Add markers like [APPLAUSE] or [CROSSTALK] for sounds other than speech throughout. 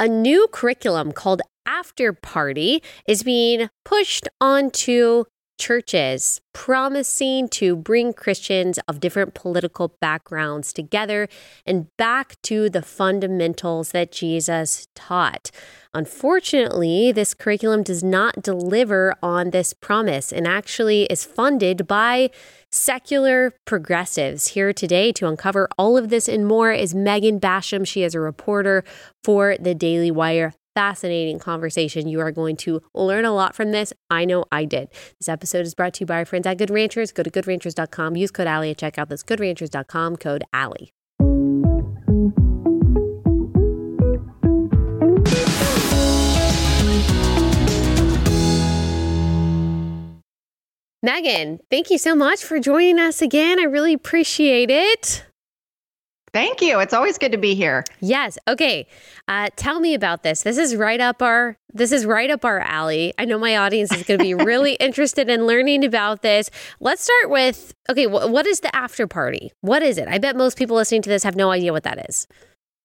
a new curriculum called After Party is being pushed onto churches, promising to bring Christians of different political backgrounds together and back to the fundamentals that Jesus taught. Unfortunately, this curriculum does not deliver on this promise and actually is funded by secular progressives. Here today to uncover all of this and more is Megan Basham. She is a reporter for the Daily Wire fascinating conversation. You are going to learn a lot from this. I know I did. This episode is brought to you by our friends at Good Ranchers. Go to goodranchers.com, use code Allie at checkout. That's goodranchers.com, code Allie. Megan, thank you so much for joining us again. I really appreciate it. Thank you. It's always good to be here. Yes. Okay. Uh, tell me about this. This is right up our this is right up our alley. I know my audience is going to be [LAUGHS] really interested in learning about this. Let's start with okay. Wh- what is the after party? What is it? I bet most people listening to this have no idea what that is.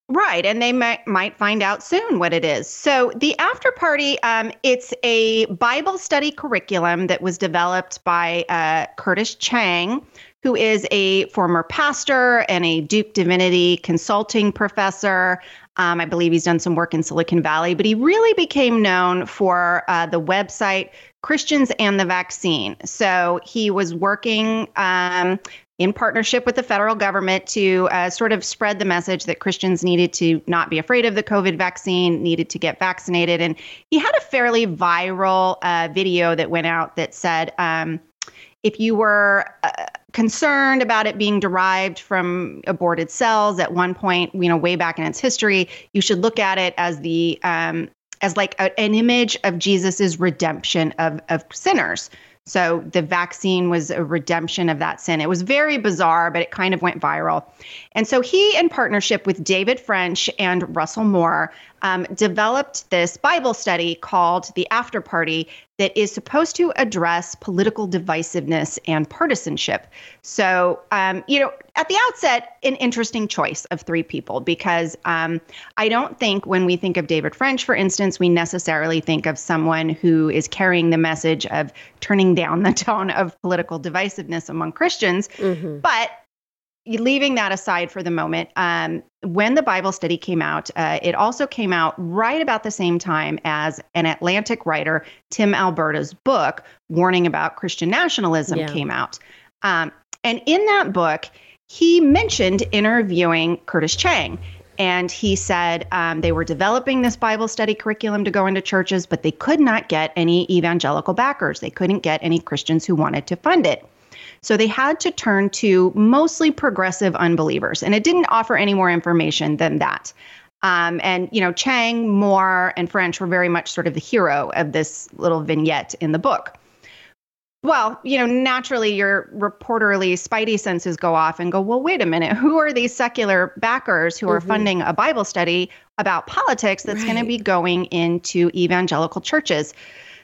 Right, and they might might find out soon what it is. So the after party, um, it's a Bible study curriculum that was developed by uh, Curtis Chang, who is a former pastor and a Duke Divinity consulting professor. Um, I believe he's done some work in Silicon Valley, but he really became known for uh, the website Christians and the Vaccine. So he was working um, in partnership with the federal government to uh, sort of spread the message that Christians needed to not be afraid of the COVID vaccine, needed to get vaccinated. And he had a fairly viral uh, video that went out that said, um, if you were uh, concerned about it being derived from aborted cells at one point, you know, way back in its history, you should look at it as the um, as like a, an image of Jesus's redemption of of sinners. So the vaccine was a redemption of that sin. It was very bizarre, but it kind of went viral. And so he, in partnership with David French and Russell Moore, um, developed this Bible study called The After Party that is supposed to address political divisiveness and partisanship. So, um, you know, at the outset, an interesting choice of three people because um, I don't think when we think of David French, for instance, we necessarily think of someone who is carrying the message of turning down the [LAUGHS] tone of political divisiveness among Christians. Mm-hmm. But leaving that aside for the moment, um, when the Bible study came out, uh, it also came out right about the same time as an Atlantic writer, Tim Alberta's book, Warning About Christian Nationalism, yeah. came out. Um, and in that book, he mentioned interviewing Curtis Chang. And he said um, they were developing this Bible study curriculum to go into churches, but they could not get any evangelical backers. They couldn't get any Christians who wanted to fund it. So they had to turn to mostly progressive unbelievers. And it didn't offer any more information than that. Um, and, you know, Chang, Moore, and French were very much sort of the hero of this little vignette in the book. Well, you know, naturally your reporterly spidey senses go off and go, well, wait a minute, who are these secular backers who are mm-hmm. funding a Bible study about politics that's right. going to be going into evangelical churches?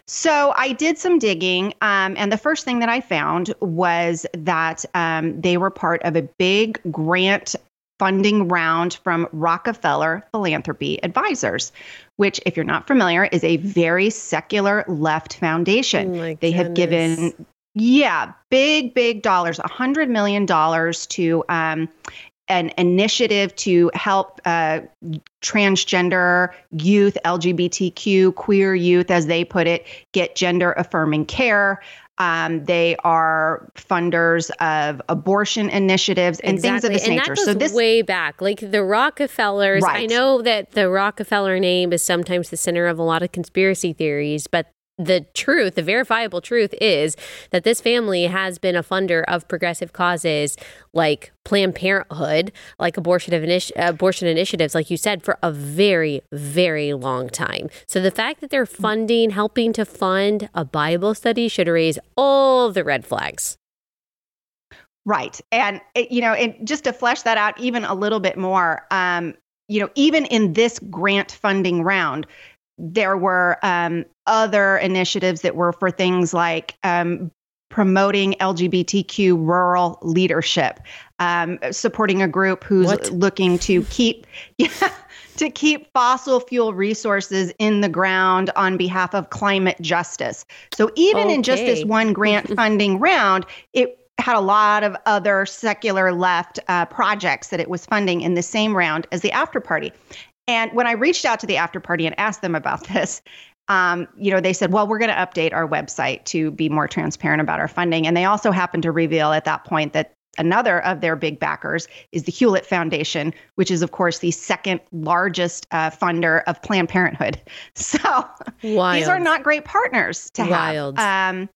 So I did some digging, um, and the first thing that I found was that um, they were part of a big grant funding round from Rockefeller Philanthropy Advisors, which, if you're not familiar, is a very secular left foundation. Oh they have given yeah, big, big dollars, a $100 million to um, an initiative to help uh, transgender youth, LGBTQ, queer youth, as they put it, get gender affirming care. Um, they are funders of abortion initiatives and exactly. things of this and nature. so this way back, like the Rockefellers. Right. I know that the Rockefeller name is sometimes the center of a lot of conspiracy theories, but the truth, the verifiable truth is that this family has been a funder of progressive causes like Planned Parenthood, like abortion, initi- abortion initiatives, like you said, for a very, very long time. So the fact that they're funding, helping to fund a Bible study should raise all the red flags. Right. And, you know, and just to flesh that out even a little bit more, um, you know, even in this grant funding round, there were um, other initiatives that were for things like um, promoting LGBTQ rural leadership, um, supporting a group who's what? looking to [LAUGHS] keep, yeah, to keep fossil fuel resources in the ground on behalf of climate justice. So even okay. in just this one grant [LAUGHS] funding round, it had a lot of other secular left uh, projects that it was funding in the same round as the after party. And when I reached out to the after party and asked them about [LAUGHS] this, um, you know, they said, well, we're going to update our website to be more transparent about our funding. And they also happened to reveal at that point that another of their big backers is the Hewlett Foundation, which is, of course, the second largest uh, funder of Planned Parenthood. [LAUGHS] So Wild. these are not great partners to Wild. have. Um,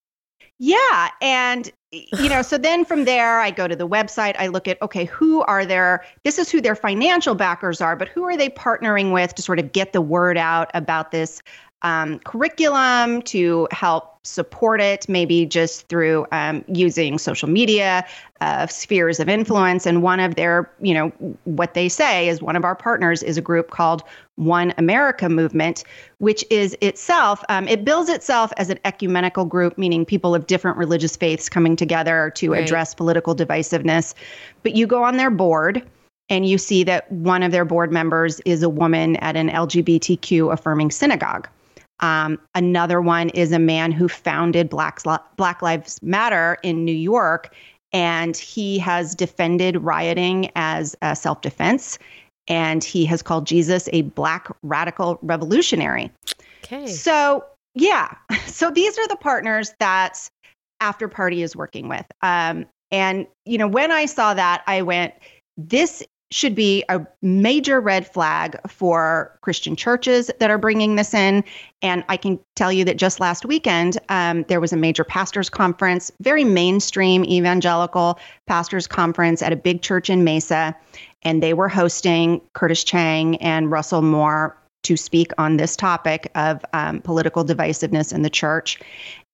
yeah. And, you know, so then from there, I go to the website. I look at, okay, who are their, this is who their financial backers are, but who are they partnering with to sort of get the word out about this um, curriculum to help support it, maybe just through um, using social media, uh, spheres of influence. And one of their, you know, what they say is one of our partners is a group called One America Movement, which is itself, um, it bills itself as an ecumenical group, meaning people of different religious faiths coming together to right. address political divisiveness. But you go on their board and you see that one of their board members is a woman at an LGBTQ affirming synagogue. Um, another one is a man who founded Black, Black Lives Matter in New York, and he has defended rioting as a self defense, and he has called Jesus a Black radical revolutionary. Okay. So, yeah. [LAUGHS] So these are the partners that After Party is working with. Um, and, you know, when I saw that, I went, this should be a major red flag for Christian churches that are bringing this in. And I can tell you that just last weekend, um, there was a major pastors' conference, very mainstream evangelical pastors' conference at a big church in Mesa. And they were hosting Curtis Chang and Russell Moore to speak on this topic of um, political divisiveness in the church.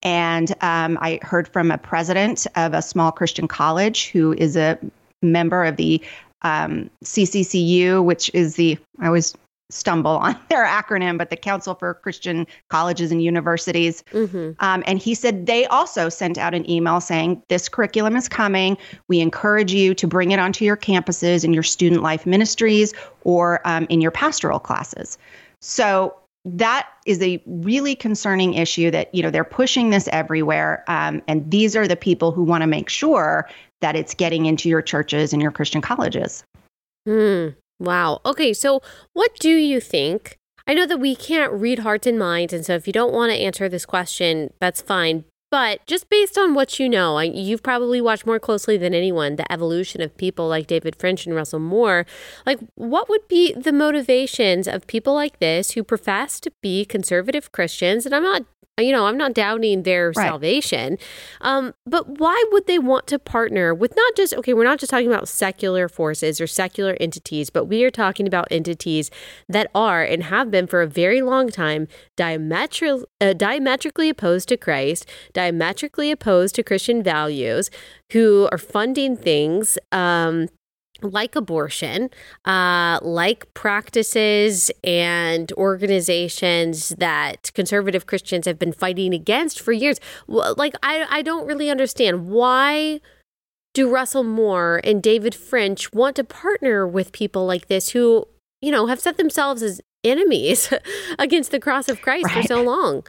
And um, I heard from a president of a small Christian college who is a member of the um, CCCU, which is the, I always stumble [LAUGHS] on their acronym, but the Council for Christian Colleges and Universities. Mm-hmm. Um, and he said they also sent out an email saying, This curriculum is coming. We encourage you to bring it onto your campuses in your student life ministries or um, in your pastoral classes. So that is a really concerning issue that you know they're pushing this everywhere um, and these are the people who want to make sure that it's getting into your churches and your christian colleges. Hmm. Wow. Okay so what do you think? I know that we can't read hearts and minds and so if you don't want to answer this question that's fine but just based on what you know, you've probably watched more closely than anyone the evolution of people like David French and Russell Moore. Like, what would be the motivations of people like this who profess to be conservative Christians? And I'm not you know, I'm not doubting their right. salvation. Um, but why would they want to partner with not just, okay, we're not just talking about secular forces or secular entities, but we are talking about entities that are and have been for a very long time diametri- uh, diametrically opposed to Christ, diametrically opposed to Christian values, who are funding things um, like abortion, uh, like practices and organizations that conservative Christians have been fighting against for years. Like, I, I don't really understand why do Russell Moore and David French want to partner with people like this who, you know, have set themselves as enemies [LAUGHS] against the cross of Christ right. for so long?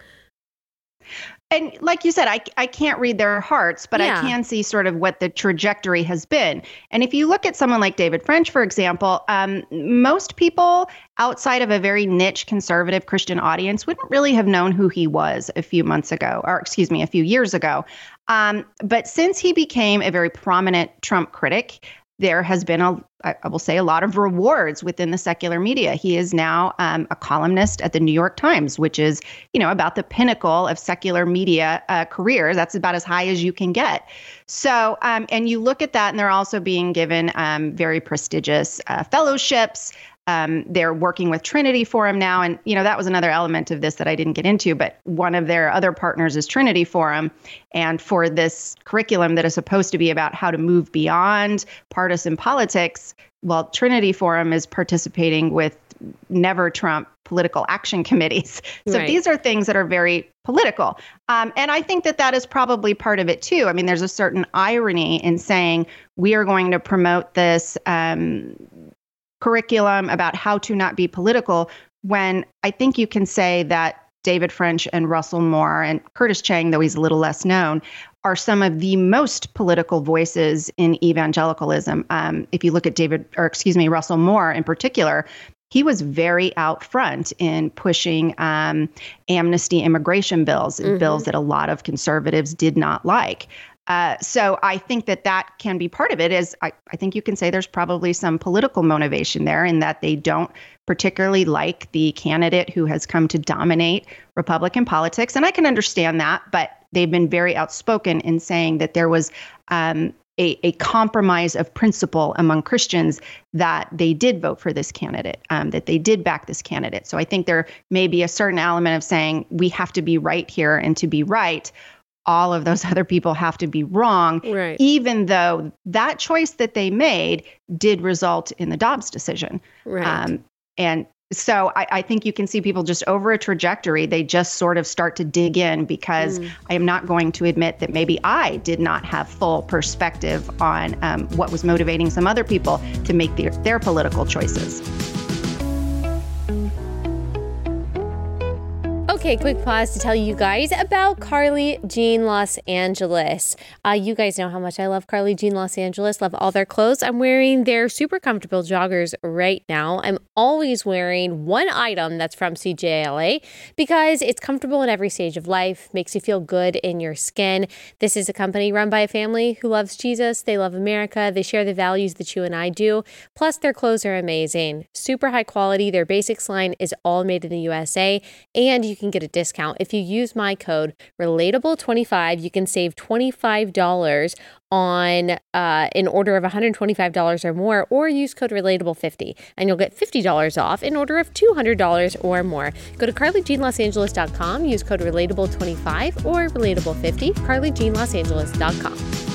And like you said, I, I can't read their hearts, but yeah. I can see sort of what the trajectory has been. And if you look at someone like David French, for example, um, most people outside of a very niche conservative Christian audience wouldn't really have known who he was a few months ago, or excuse me, a few years ago. Um, but since he became a very prominent Trump critic, there has been a I will say a lot of rewards within the secular media. He is now um, a columnist at the New York Times, which is you know about the pinnacle of secular media uh, careers. That's about as high as you can get. So um, and you look at that, and they're also being given um, very prestigious uh, fellowships. Um, they're working with Trinity Forum now, and you know that was another element of this that I didn't get into. But one of their other partners is Trinity Forum, and for this curriculum that is supposed to be about how to move beyond partisan politics, well, Trinity Forum is participating with Never Trump political action committees. [LAUGHS] So right. these are things that are very political. Um, and I think that that is probably part of it too. I mean, there's a certain irony in saying we are going to promote this um, curriculum about how to not be political when I think you can say that David French and Russell Moore and Curtis Chang, though he's a little less known, are some of the most political voices in evangelicalism. Um, if you look at David, or excuse me, Russell Moore in particular, he was very out front in pushing um, amnesty immigration bills, mm-hmm. bills that a lot of conservatives did not like. Uh, so I think that that can be part of it. Is I, I think you can say there's probably some political motivation there in that they don't particularly like the candidate who has come to dominate Republican politics, and I can understand that. But they've been very outspoken in saying that there was um, a, a, compromise of principle among Christians that they did vote for this candidate, um, that they did back this candidate. So I think there may be a certain element of saying we have to be right here, and to be right, all of those [LAUGHS] other people have to be wrong, right. even though that choice that they made did result in the Dobbs decision. Right. Um, and so I, I, think you can see people just over a trajectory, they just sort of start to dig in because mm. I am not going to admit that maybe I did not have full perspective on um, what was motivating some other people to make their, their political choices. Okay, quick pause to tell you guys about Carly Jean Los Angeles. Uh, you guys know how much I love Carly Jean Los Angeles, love all their clothes. I'm wearing their super comfortable joggers right now. I'm always wearing one item that's from CJLA because it's comfortable in every stage of life, makes you feel good in your skin. This is a company run by a family who loves Jesus, they love America, they share the values that you and I do. Plus, their clothes are amazing, super high quality. Their basics line is all made in the USA, and you can get a discount. If you use my code relatable25, you can save $25 on uh, an order of $125 or more, or use code relatable50 and you'll get $50 off in order of $200 or more. Go to carlyjeanlosangeles.com, use code relatable25 or relatable50, carlyjeanlosangeles.com.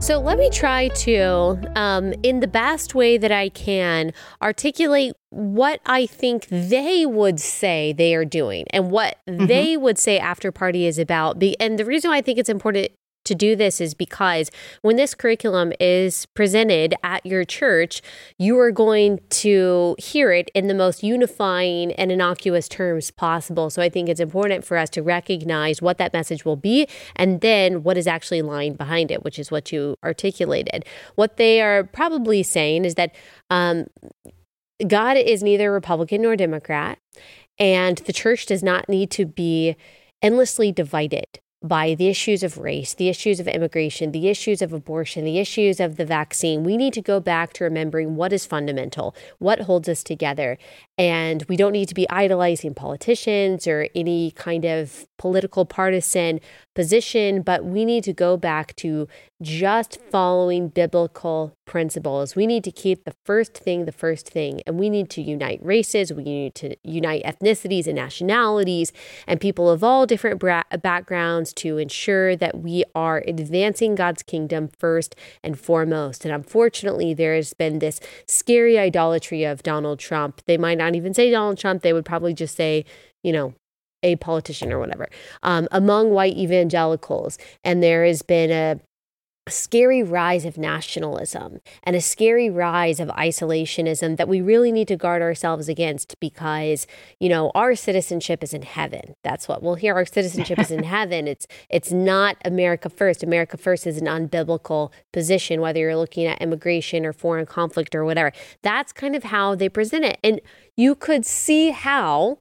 So let me try to, um, in the best way that I can, articulate what I think they would say they are doing and what mm-hmm. they would say After Party is about. And the reason why I think it's important to do this is because when this curriculum is presented at your church, you are going to hear it in the most unifying and innocuous terms possible. So I think it's important for us to recognize what that message will be and then what is actually lying behind it, which is what you articulated. What they are probably saying is that um, God is neither Republican nor Democrat, and the church does not need to be endlessly divided by the issues of race, the issues of immigration, the issues of abortion, the issues of the vaccine. We need to go back to remembering what is fundamental, what holds us together. And we don't need to be idolizing politicians or any kind of political partisan position, but we need to go back to just following biblical principles. We need to keep the first thing the first thing, and we need to unite races, we need to unite ethnicities and nationalities and people of all different bra- backgrounds to ensure that we are advancing God's kingdom first and foremost. And unfortunately, there has been this scary idolatry of Donald Trump. They might not even say Donald Trump, they would probably just say, you know, a politician or whatever, um, among white evangelicals. And there has been a scary rise of nationalism and a scary rise of isolationism that we really need to guard ourselves against because you know our citizenship is in heaven. That's what we'll hear our citizenship is in [LAUGHS] heaven. It's it's not america first. America first is an unbiblical position whether you're looking at immigration or foreign conflict or whatever. That's kind of how they present it. And you could see how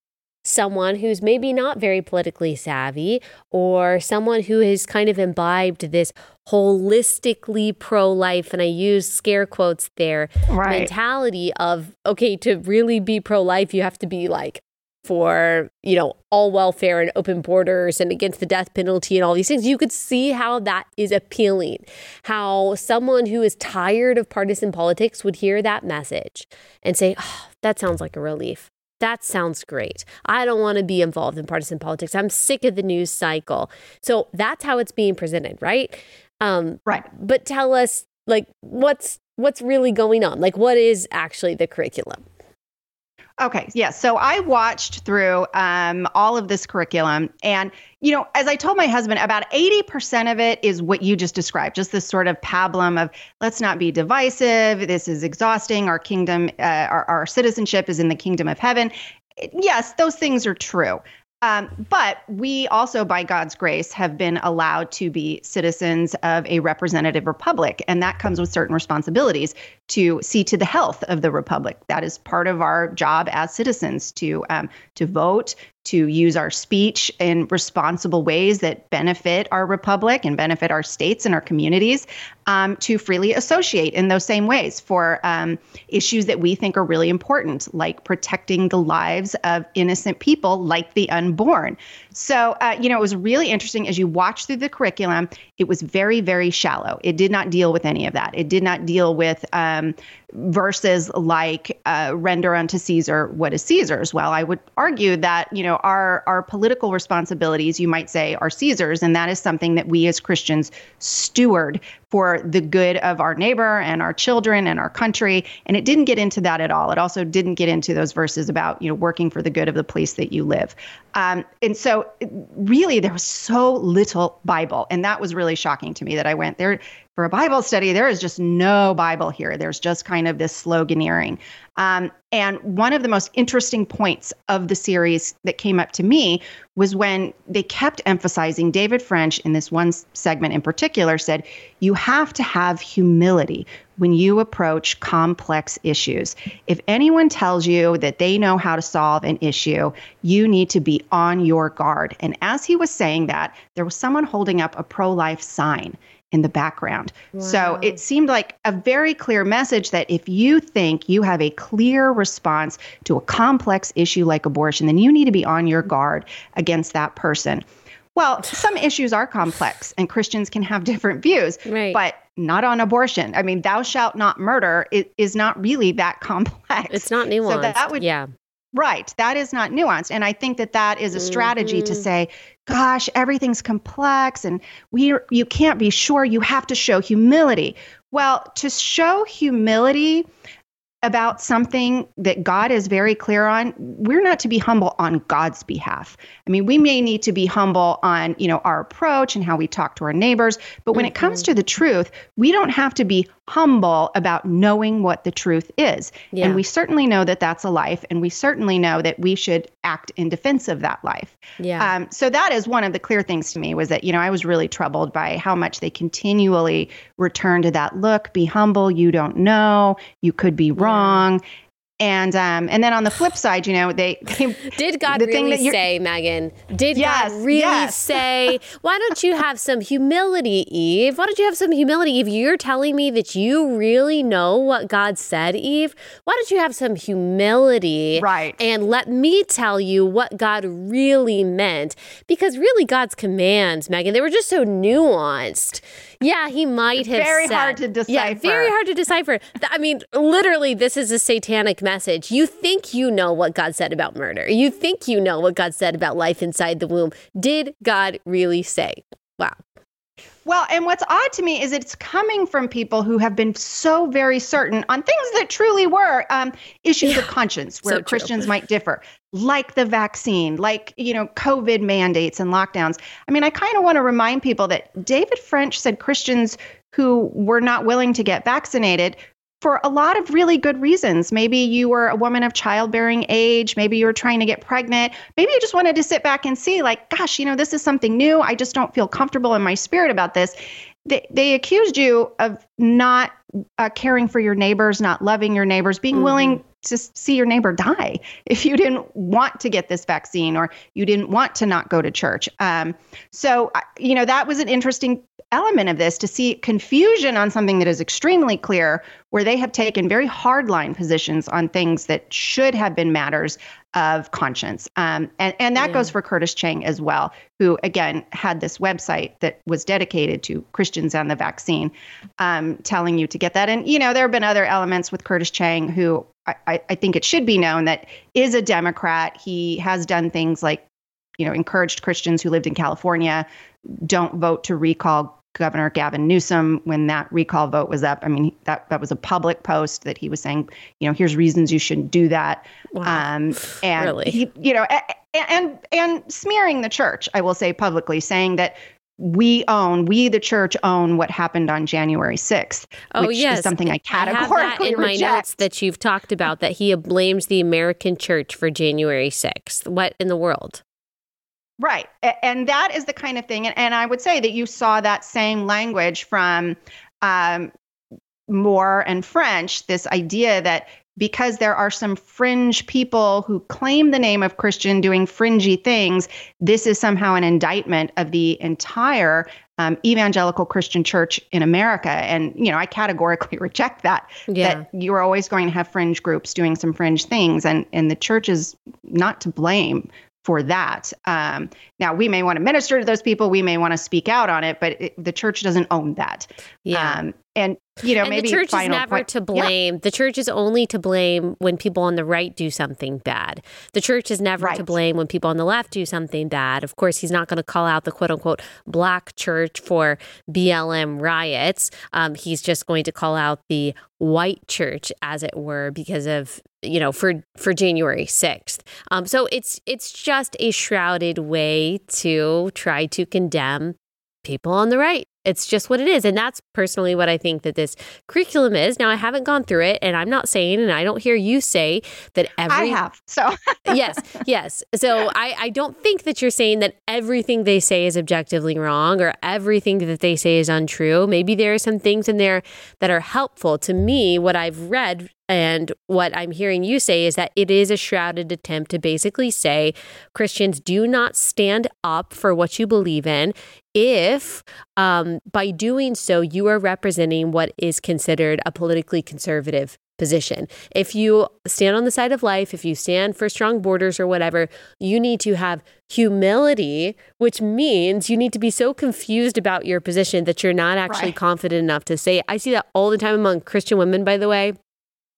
someone who's maybe not very politically savvy or someone who has kind of imbibed this holistically pro life, and I use scare quotes there, right. mentality of, okay, to really be pro life, you have to be like, for you know all welfare and open borders and against the death penalty and all these things you could see how that is appealing how someone who is tired of partisan politics would hear that message and say oh, that sounds like a relief that sounds great. I don't want to be involved in partisan politics. I'm sick of the news cycle. So that's how it's being presented, right? Um, right. But tell us, like, what's what's really going on? Like, what is actually the curriculum? Okay. Yeah, so I watched through um, all of this curriculum, and you know, as I told my husband, about eighty percent of it is what you just described, just this sort of pablum of let's not be divisive. This is exhausting. Our kingdom, uh, our, our citizenship is in the kingdom of heaven. Yes, those things are true. Um, but we also, by God's grace, have been allowed to be citizens of a representative republic. And that comes with certain responsibilities to see to the health of the republic. That is part of our job as citizens to, um, to vote, to use our speech in responsible ways that benefit our republic and benefit our states and our communities, um, to freely associate in those same ways for um, issues that we think are really important, like protecting the lives of innocent people, like the unborn. So, uh, you know, it was really interesting as you watch through the curriculum. It was very, very shallow. It did not deal with any of that. It did not deal with um, verses like uh, render unto Caesar what is Caesar's. Well, I would argue that you know our our political responsibilities, you might say, are Caesar's, and that is something that we as Christians steward for the good of our neighbor and our children and our country. And it didn't get into that at all. It also didn't get into those verses about you know working for the good of the place that you live. Um, and so, really, there was so little Bible, and that was really shocking to me. That I went there for a Bible study, there is just no Bible here. There's just kind of this sloganeering. Um, and one of the most interesting points of the series that came up to me was when they kept emphasizing David French in this one segment in particular said, You have to have humility when you approach complex issues. If anyone tells you that they know how to solve an issue, you need to be on your guard. And as he was saying that, there was someone holding up a pro life sign in the background. Wow. So it seemed like a very clear message that if you think you have a clear response to a complex issue like abortion, then you need to be on your guard against that person. Well, [SIGHS] some issues are complex and Christians can have different views, right. but not on abortion. I mean, thou shalt not murder it is not really that [LAUGHS] complex. It's not nuanced. So that would, yeah. Right. That is not nuanced. And I think that that is a strategy mm-hmm. to say, gosh, everything's complex and we you can't be sure. You have to show humility. Well, to show humility about something that God is very clear on, we're not to be humble on God's behalf. I mean, we may need to be humble on, you know, our approach and how we talk to our neighbors, but when mm-hmm. it comes mm-hmm. to the truth, we don't have to be humble about knowing what the truth is. Yeah. And we certainly know that that's a life, and we certainly know that we should act in defense of that life. Yeah. Um, so that is one of the clear things to me was that, you know, I was really troubled by how much they continually return to that look, be humble, you don't know, you could be wrong. And um, and then on the flip side, you know, they, [LAUGHS] they did God the really say, Megan? Did yes, God really yes. say? [LAUGHS] Why don't you have some humility, Eve? Why don't you have some humility, Eve? You're telling me that you really know what God said, Eve. Why don't you have some humility, right? And let me tell you what God really meant, because really God's commands, Megan, they were just so nuanced. Yeah, he might have. Very said, hard to decipher. Yeah, very hard to decipher. I mean, literally, this is a satanic message. You think you know what God said about murder. You think you know what God said about life inside the womb. Did God really say? Wow. Well, and what's odd to me is it's coming from people who have been so very certain on things that truly were um, issues yeah, of conscience [LAUGHS] where so Christians might differ, like the vaccine, like, you know, COVID mandates and lockdowns. I mean, I kind of want to remind people that David French said Christians who were not willing to get vaccinated for a lot of really good reasons. Maybe you were a woman of childbearing age. Maybe you were trying to get pregnant. Maybe you just wanted to sit back and see, like, gosh, you know, this is something new. I just don't feel comfortable in my spirit about this. They, they accused you of not uh, caring for your neighbors, not loving your neighbors, being mm-hmm. willing to see your neighbor die [LAUGHS] if you didn't want to get this vaccine or you didn't want to not go to church. Um, so, you know, that was an interesting element of this to see confusion on something that is extremely clear, where they have taken very hardline positions on things that should have been matters of conscience. Um, and, and that yeah. goes for Curtis Chang as well, who, again, had this website that was dedicated to Christians and the vaccine, um, telling you to get that. And, you know, there have been other elements with Curtis Chang, who I, I think it should be known that is a Democrat. He has done things like, you know, encouraged Christians who lived in California don't vote to recall Governor Gavin Newsom when that recall vote was up. I mean, that that was a public post that he was saying, you know, here's reasons you shouldn't do that. Wow. Um, [SIGHS] and Really? he, you know, a- a- and and smearing the church, I will say publicly, saying that we own, we the church own what happened on January 6th, Oh which yes, is something I categorically I have that in my notes that you've talked about that he blames the American church for January 6th. What in the world? Right. And that is the kind of thing. And, and I would say that you saw that same language from um, Moore and French this idea that because there are some fringe people who claim the name of Christian doing fringy things, this is somehow an indictment of the entire um, evangelical Christian church in America. And, you know, I categorically [LAUGHS] reject that Yeah. that you're always going to have fringe groups doing some fringe things and and the church is not to blame for that. Um, now we may want to minister to those people. We may want to speak out on it but it, the church doesn't own that. Yeah. um, and you know and maybe the church is never point- to Yeah. blame. The church is only to blame when people on the right do something bad. The church is never to blame when people on the left do something bad. Of course, he's not going to call out the quote unquote black church for BLM riots. Um, he's just going to call out the white church, as it were, because of you know for for January sixth. Um, so it's it's just a shrouded way to try to condemn people on the right. It's just what it is. And that's personally what I think that this curriculum is. Now, I haven't gone through it, and I'm not saying, and I don't hear you say that every. i have so [LAUGHS] yes, yes. So I, I don't think that you're saying that everything they say is objectively wrong or everything that they say is untrue. Maybe there are some things in there that are helpful. To me, what I've read and what I'm hearing you say is that it is a shrouded attempt to basically say Christians do not stand up for what you believe in if um, by doing so you are representing what is considered a politically conservative position. If you stand on the side of life, if you stand for strong borders or whatever, you need to have humility, which means you need to be so confused about your position that you're not actually Right. confident enough to say. it. I see that all the time among Christian women, by the way.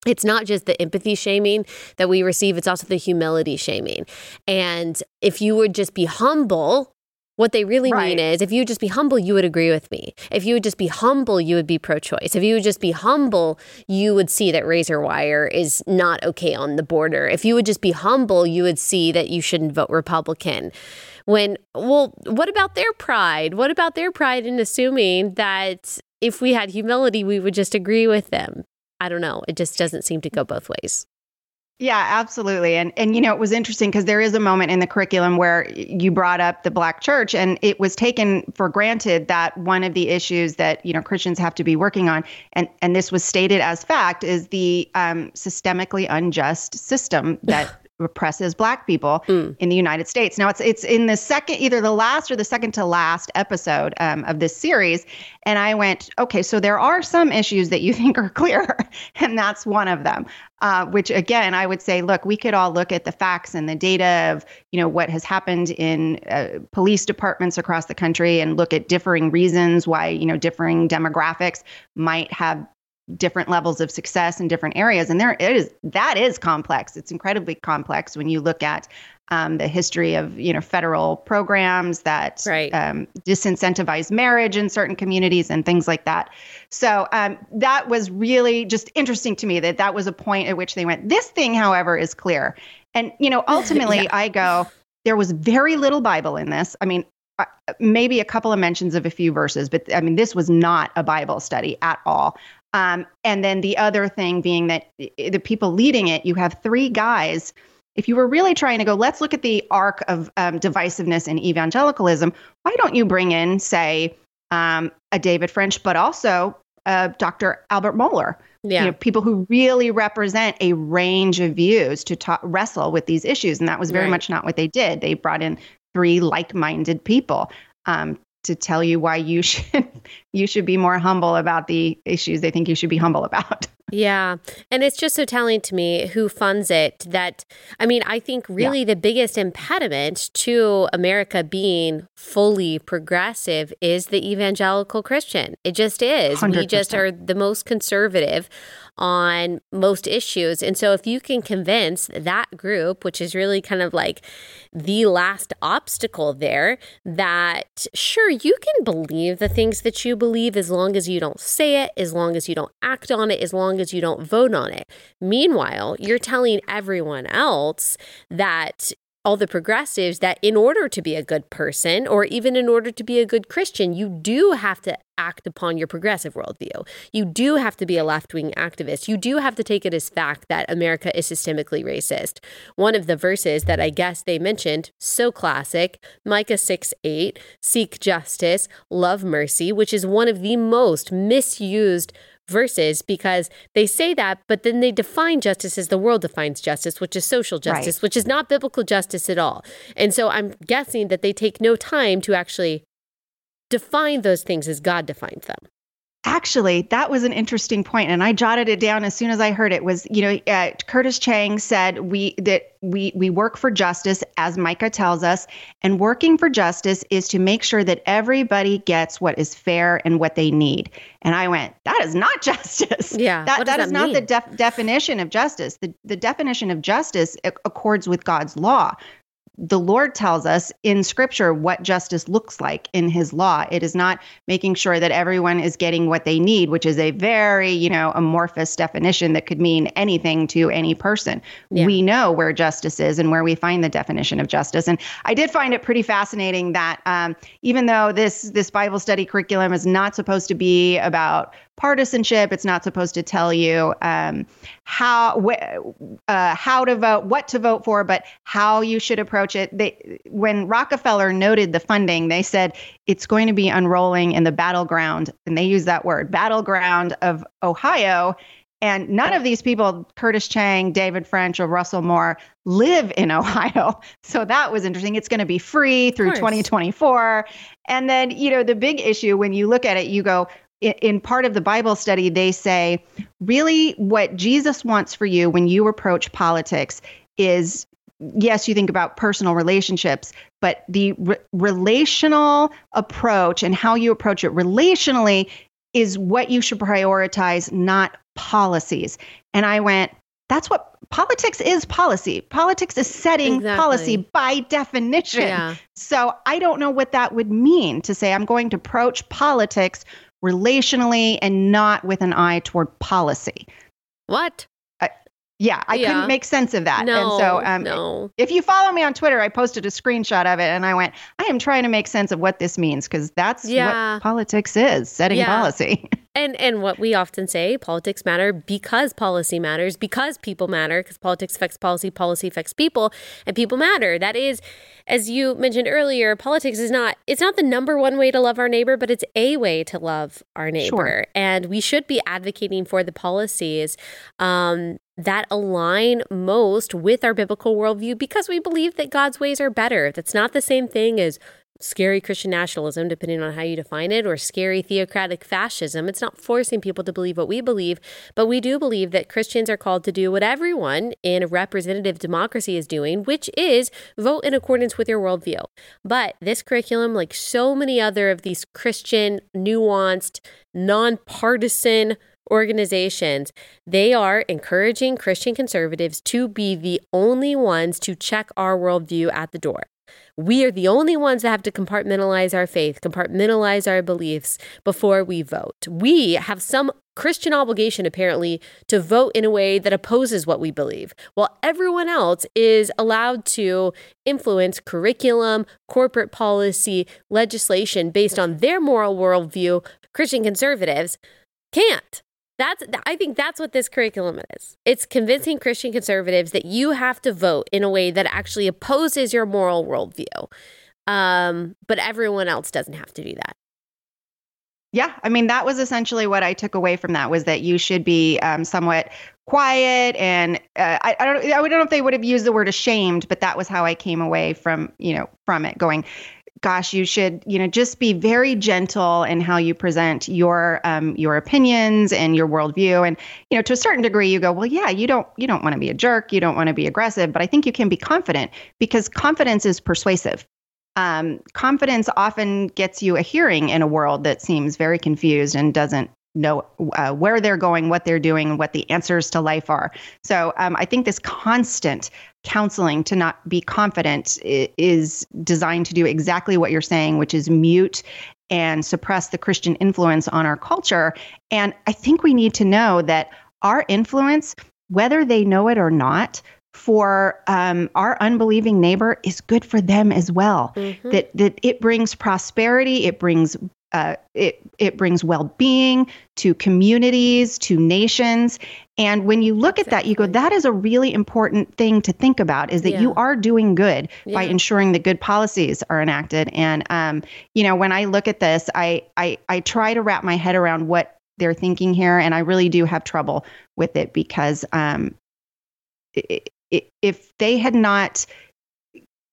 It's not just the empathy shaming that we receive, it's also the humility shaming. And if you would just be humble, what they really Right. mean is if you would just be humble, you would agree with me. If you would just be humble, you would be pro choice. If you would just be humble, you would see that razor wire is not okay on the border. If you would just be humble, you would see that you shouldn't vote Republican. When, well, what about their pride? What about their pride in assuming that if we had humility, we would just agree with them? I don't know. It just doesn't seem to go both ways. Yeah, absolutely. And and you know, it was interesting because there is a moment in the curriculum where you brought up the black church and it was taken for granted that one of the issues that, you know, Christians have to be working on and and this was stated as fact is the um, systemically unjust system that [LAUGHS] oppresses black people Mm. in the United States. Now it's it's in the second either the last or the second to last episode um, of this series and I went, okay, so there are some issues that you [LAUGHS] think are clear and that's one of them uh, which again i would say look we could all look at the facts and the data of you know what has happened in uh, police departments across the country and look at differing reasons why you know differing demographics might have different levels of success in different areas and there it is that is complex it's incredibly complex when you look at um, the history of you know federal programs that Right. um, disincentivize marriage in certain communities and things like that so um, that was really just interesting to me that that was a point at which they went. This thing, however, is clear. And, you know, [LAUGHS] ultimately, I go, there was very little Bible in this. I mean, maybe a couple of mentions of a few verses, but I mean, this was not a Bible study at all. Um, and then the other thing being that the people leading it, you have three guys. If you were really trying to go, let's look at the arc of um, divisiveness in evangelicalism, why don't you bring in, say, um, a David French, but also uh, Dr. Albert Mohler? Yeah. you know, people who really represent a range of views to ta- wrestle with these issues. And that was very Right. much not what they did. They brought in three like-minded people um, to tell you why you [LAUGHS] should you should be more humble about the issues they think you should be humble about. [LAUGHS] Yeah. And it's just so telling to me who funds it that, I mean, I think really yeah. the biggest impediment to America being fully progressive is the evangelical Christian. It just is. 100%. We just are the most conservative on most issues. And so if you can convince that group, which is really kind of like the last obstacle there, that sure, you can believe the things that you believe as long as you don't say it, as long as you don't act on it, as long as you don't vote on it. Meanwhile, you're telling everyone else that all the progressives that in order to be a good person or even in order to be a good Christian, you do have to act upon your progressive worldview. You do have to be a left wing activist. You do have to take it as fact that America is systemically racist. One of the verses that I guess they mentioned, so classic, Micah 6 8, seek justice, love mercy, which is one of the most misused verses because they say that, but then they define justice as the world defines justice, which is social justice, right. which is not biblical justice at all. And so I'm guessing that they take no time to actually define those things as God defines them. Actually, that was an interesting point, and I jotted it down as soon as I heard it. Was you know uh, Curtis Chang said we that we we work for justice as Micah tells us, and working for justice is to make sure that everybody gets what is fair and what they need. And I went, that is not [LAUGHS] justice. Yeah, that that is that not the def- definition of justice. The the definition of justice accords with God's law the Lord tells us in scripture what justice looks like in his law. It is not making sure that everyone is getting what they need, which is a very, you know, amorphous definition that could mean anything to any person. Yeah. We know where justice is and where we find the definition of justice. And I did find it pretty fascinating that um, even though this this Bible study curriculum is not supposed to be about partisanship. It's not supposed to tell you um, how wh- uh, how to vote, what to vote for, but how you should approach it. They, when Rockefeller noted the funding, they said it's going to be unrolling in the battleground, and they use that word, battleground of Ohio. And none of these people, Curtis Chang, David French, or Russell Moore, live in [LAUGHS] Ohio. So that was interesting. It's going to be free through 2024. And then, you know, the big issue when you look at it, you go, in part of the Bible study, they say, really, what Jesus wants for you when you approach politics is yes, you think about personal relationships, but the re- relational approach and how you approach it relationally is what you should prioritize, not policies. And I went, that's what politics is policy. Politics is setting exactly. policy by definition. Yeah. So I don't know what that would mean to say I'm going to approach relationally and not with an eye toward policy. What? yeah, I yeah. couldn't make sense of that. No, and so um, no. if you follow me on Twitter, I posted a screenshot of it and I went, I am trying to make sense of what this means because that's yeah. what politics is, setting yeah. policy. [LAUGHS] And and what we often say, politics matter because policy matters, because people matter, because politics affects policy, policy affects people, and people matter. That is, as you mentioned earlier, politics is not it's not the number one way to love our neighbor, but it's a way to love our neighbor. Sure. And we should be advocating for the policies um, that align most with our biblical worldview because we believe that God's ways are better. That's not the same thing as scary Christian nationalism, depending on how you define it, or scary theocratic fascism. It's not forcing people to believe what we believe, but we do believe that Christians are called to do what everyone in a representative democracy is doing, which is vote in accordance with your worldview. But this curriculum, like so many other of these Christian, nuanced, nonpartisan organizations, they are encouraging Christian conservatives to be the only ones to check our worldview at the door. We are the only ones that have to compartmentalize our faith, compartmentalize our beliefs before we vote. We have some Christian obligation, apparently, to vote in a way that opposes what we believe, while everyone else is allowed to influence curriculum, corporate policy, legislation based on their moral worldview. Christian conservatives can't. That's I think that's what this curriculum is. It's convincing Christian conservatives that you have to vote in a way that actually opposes your moral worldview. Um, but everyone else doesn't have to do that. Yeah, I mean that was essentially what I took away from that was that you should be um, somewhat quiet and uh, I, I don't I don't know if they would have used the word ashamed, but that was how I came away from you know from it going gosh, you should, you know, just be very gentle in how you present your um, your opinions and your worldview. And you know, to a certain degree, you go, well, yeah, you don't you don't want to be a jerk, you don't want to be aggressive, but I think you can be confident because confidence is persuasive. Um, confidence often gets you a hearing in a world that seems very confused and doesn't know uh, where they're going, what they're doing, what the answers to life are. So um, I think this constant counseling to not be confident is designed to do exactly what you're saying, which is mute and suppress the Christian influence on our culture. And I think we need to know that our influence, whether they know it or not, for um, our unbelieving neighbor is good for them as well. Mm-hmm. That that it brings prosperity, it brings uh, it it brings well-being to communities, to nations, and when you look exactly. at that, you go, that is a really important thing to think about. Is that yeah. you are doing good yeah. by ensuring that good policies are enacted. And um, you know, when I look at this, I I I try to wrap my head around what they're thinking here, and I really do have trouble with it because um, it, it, if they had not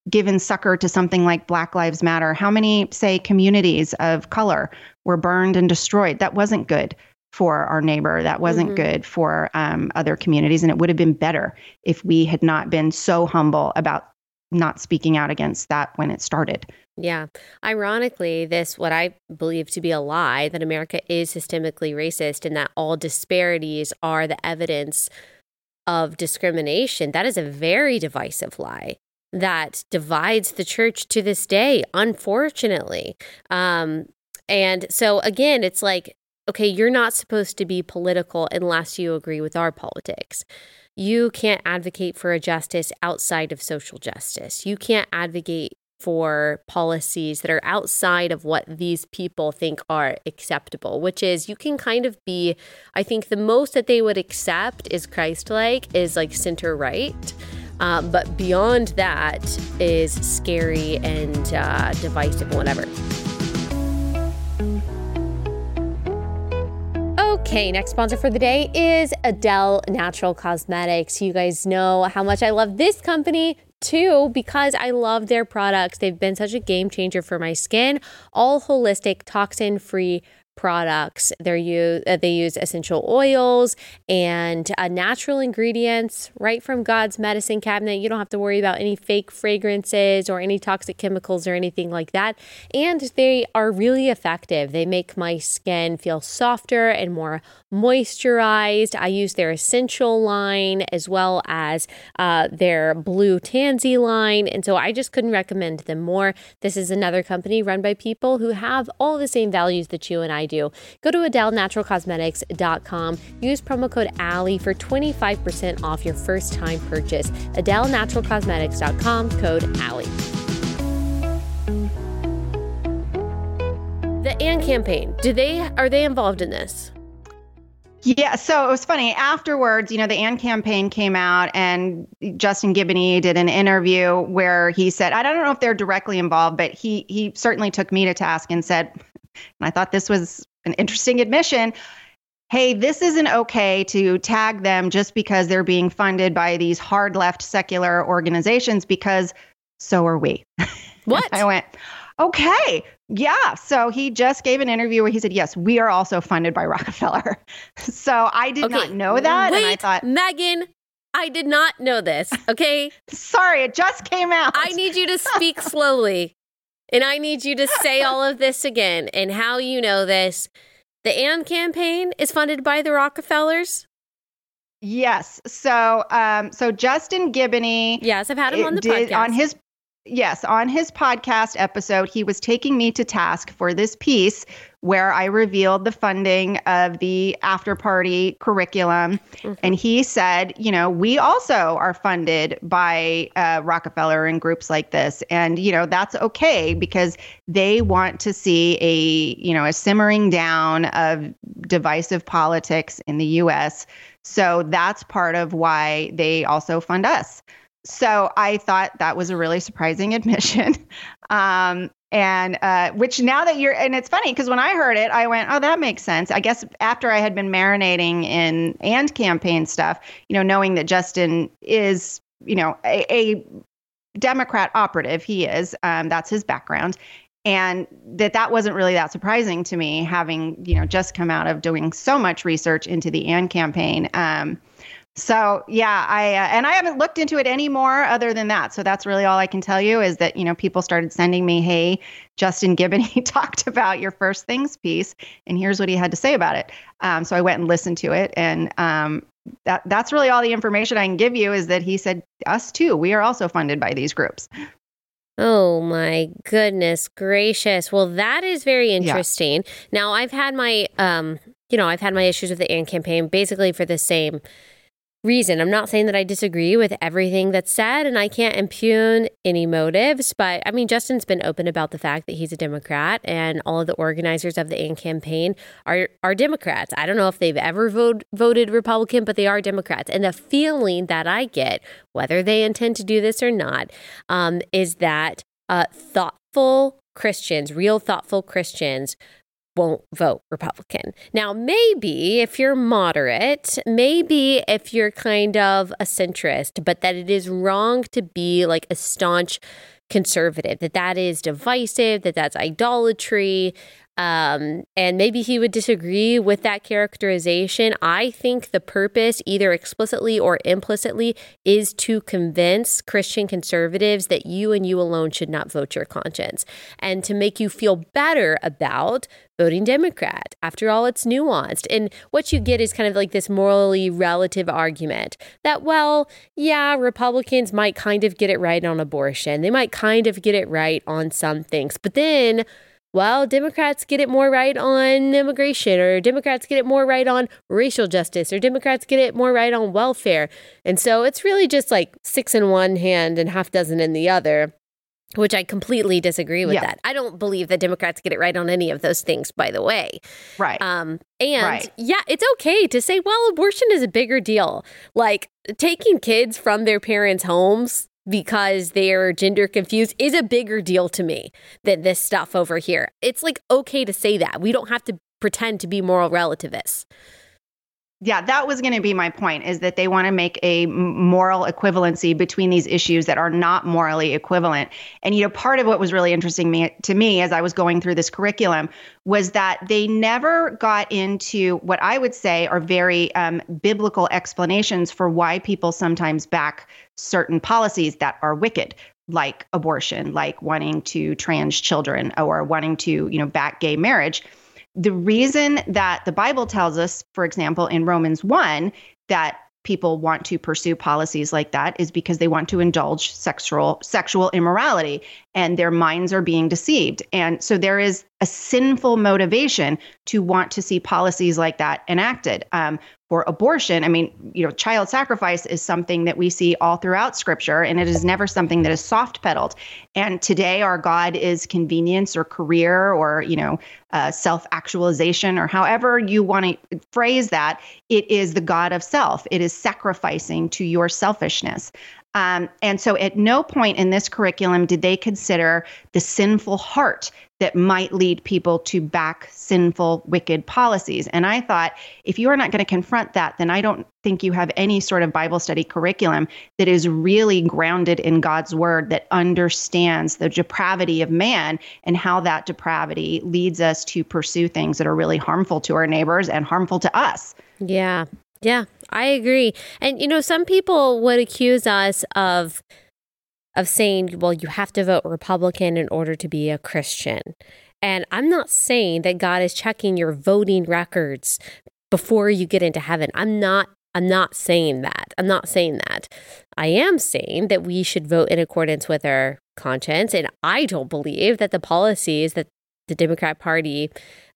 given succor to something like Black Lives Matter, how many, say, communities of color were burned and destroyed? That wasn't good for our neighbor. That wasn't mm-hmm. good for um, other communities. And it would have been better if we had not been so humble about not speaking out against that when it started. Yeah. Ironically, this, what I believe to be a lie, that America is systemically racist and that all disparities are the evidence of discrimination, that is a very divisive lie that divides the church to this day, unfortunately. Um, and so, again, it's like, okay, you're not supposed to be political unless you agree with our politics. You can't advocate for a justice outside of social justice. You can't advocate for policies that are outside of what these people think are acceptable, which is you can kind of be, I think the most that they would accept is Christ like, is like center right. Um, but beyond that is scary and uh, divisive, whatever. Okay, next sponsor for the day is Adele Natural Cosmetics. You guys know how much I love this company too because I love their products. They've been such a game changer for my skin. All holistic, toxin free products. They're use, uh, they use essential oils and uh, natural ingredients right from God's medicine cabinet. You don't have to worry about any fake fragrances or any toxic chemicals or anything like that. And they are really effective. They make my skin feel softer and more moisturized. I use their essential line as well as uh, their blue tansy line. And so I just couldn't recommend them more. This is another company run by people who have all the same values that you and I do. Go to AdeleNaturalCosmetics.com. Use promo code Allie for 25% off your first time purchase. AdeleNaturalCosmetics.com, code Allie. The AND campaign, do they are they involved in this? Yeah, so it was funny. Afterwards, you know, the AND campaign came out and Justin Giboney did an interview where he said, I don't know if they're directly involved, but he he certainly took me to task and said, and I thought this was an interesting admission. Hey, this isn't okay to tag them just because they're being funded by these hard left secular organizations because so are we. [LAUGHS] What? I went, okay, yeah. So he just gave an interview where he said, yes, we are also funded by Rockefeller. [LAUGHS] So I did okay. not know that. Wait, and I thought, Megan, I did not know this. Okay. [LAUGHS] Sorry, it just came out. I need you to speak [LAUGHS] slowly. And I need you to say all of this again and how you know this. The AND campaign is funded by the Rockefellers. Yes. So, um, so Justin Giboney. Yes, I've had him on the did, podcast. On his yes, on his podcast episode, he was taking me to task for this piece where I revealed the funding of the after party curriculum. Mm-hmm. And he said, you know, we also are funded by uh, Rockefeller and groups like this. And, you know, that's okay because they want to see a, you know, a simmering down of divisive politics in the US. So that's part of why they also fund us. So I thought that was a really surprising [LAUGHS] admission. Um, and uh, which now that you're, and it's funny because when I heard it, I went, oh, that makes sense. I guess after I had been marinating in and campaign stuff, you know, knowing that Justin is, you know, a, a Democrat operative. He is. Um, that's his background. And that that wasn't really that surprising to me, having you know just come out of doing so much research into the and campaign. Um, so yeah, I uh, and I haven't looked into it anymore other than that. So that's really all I can tell you is that you know people started sending me, "Hey, Justin Giboney [LAUGHS] talked about your first things piece, and here's what he had to say about it." Um, so I went and listened to it, and um, that that's really all the information I can give you is that he said us too. We are also funded by these groups. Oh my goodness gracious. Well, that is very interesting. Yeah. Now, I've had my um, you know, I've had my issues with the AND campaign basically for the same reason. I'm not saying that I disagree with everything that's said and I can't impugn any motives, but I mean, Justin's been open about the fact that he's a Democrat and all of the organizers of the AND campaign are, are Democrats. I don't know if they've ever vote, voted Republican, but they are Democrats. And the feeling that I get, whether they intend to do this or not, um, is that uh, thoughtful Christians, real thoughtful Christians, won't vote Republican. Now, maybe if you're moderate, maybe if you're kind of a centrist, but that it is wrong to be like a staunch conservative, that that is divisive, that that's idolatry, um, and maybe he would disagree with that characterization. I think the purpose, either explicitly or implicitly, is to convince Christian conservatives that you and you alone should not vote your conscience and to make you feel better about voting Democrat. After all, it's nuanced. And what you get is kind of like this morally relative argument that, well, yeah, Republicans might kind of get it right on abortion, they might kind of get it right on some things, but then well, Democrats get it more right on immigration, or Democrats get it more right on racial justice, or Democrats get it more right on welfare. And so it's really just like six in one hand and half dozen in the other, which I completely disagree with yeah. that. I don't believe that Democrats get it right on any of those things, by the way. Right. Um, and right. yeah, it's okay to say, well, abortion is a bigger deal. Like taking kids from their parents' homes because they're gender confused is a bigger deal to me than this stuff over here. It's like okay to say that. We don't have to pretend to be moral relativists. Yeah, that was going to be my point is that they want to make a moral equivalency between these issues that are not morally equivalent. And you know, part of what was really interesting me, to me as I was going through this curriculum was that they never got into what I would say are very um, biblical explanations for why people sometimes back certain policies that are wicked like abortion, like wanting to trans children or wanting to, you know, back gay marriage the reason that the Bible tells us, for example, in Romans 1, that people want to pursue policies like that is because they want to indulge sexual sexual immorality and their minds are being deceived. And so there is a sinful motivation to want to see policies like that enacted. Um, for abortion i mean you know child sacrifice is something that we see all throughout scripture and it is never something that is soft pedaled and today our god is convenience or career or you know uh, self actualization or however you want to phrase that. It is the god of self. It is sacrificing to your selfishness um, and so at no point in this curriculum did they consider the sinful heart that might lead people to back sinful, wicked policies. And I thought, if you are not going to confront that, then I don't think you have any sort of Bible study curriculum that is really grounded in God's word that understands the depravity of man and how that depravity leads us to pursue things that are really harmful to our neighbors and harmful to us. Yeah. Yeah, I agree. And, you know, some people would accuse us of of saying, well, you have to vote Republican in order to be a Christian. And I'm not saying that God is checking your voting records before you get into heaven. I'm not I'm not saying that. I'm not saying that. I am saying that we should vote in accordance with our conscience and I don't believe that the policies that the Democrat Party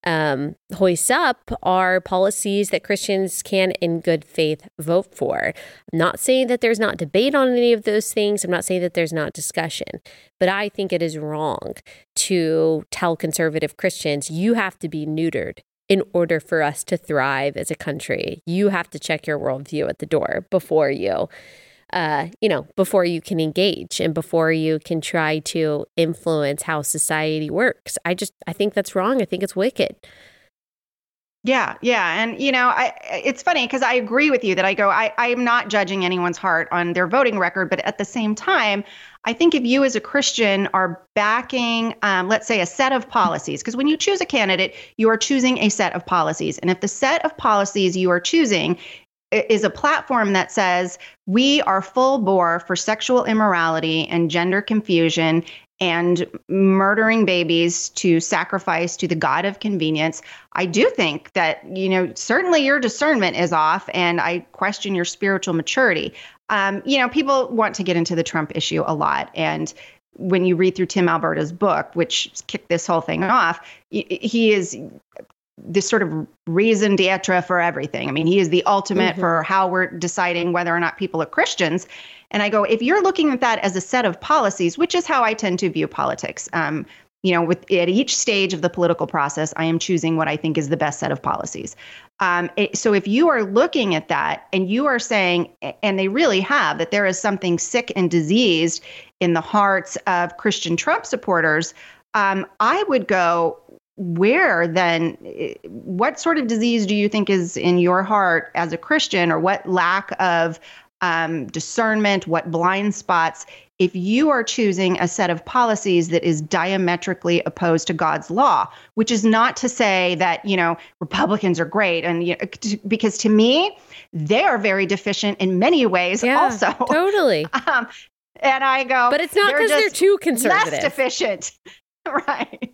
um, hoists up are policies that Christians can, in good faith, vote for. I'm not saying that there's not debate on any of those things. I'm not saying that there's not discussion, but I think it is wrong to tell conservative Christians you have to be neutered in order for us to thrive as a country. You have to check your worldview at the door before you uh, you know, before you can engage and before you can try to influence how society works. I just, I think that's wrong. I think it's wicked. Yeah, yeah, and you know, I it's funny because I agree with you that I go I I'm not judging anyone's heart on their voting record, but at the same time, I think if you as a Christian are backing, um, let's say, a set of policies, because when you choose a candidate, you are choosing a set of policies, and if the set of policies you are choosing is a platform that says we are full bore for sexual immorality and gender confusion and murdering babies to sacrifice to the god of convenience. I do think that you know certainly your discernment is off and i question your spiritual maturity. Um, you know people want to get into the trump issue a lot and when you read through tim alberta's book which kicked this whole thing off he is this sort of raison d'etre for everything. I mean, he is the ultimate mm-hmm. for how we're deciding whether or not people are Christians. And I go, if you're looking at that as a set of policies, which is how I tend to view politics, um, you know, with at each stage of the political process, I am choosing what I think is the best set of policies. Um, it, so if you are looking at that and you are saying, and they really have, that there is something sick and diseased in the hearts of Christian Trump supporters, um, I would go, where then what sort of disease do you think is in your heart as a christian or what lack of um, discernment what blind spots if you are choosing a set of policies that is diametrically opposed to god's law? Which is not to say that you know republicans are great and you know, because to me they are very deficient in many ways yeah, also. [LAUGHS] totally. Um, and i go but it's not because they're, they're too conservative. less deficient. [LAUGHS] Right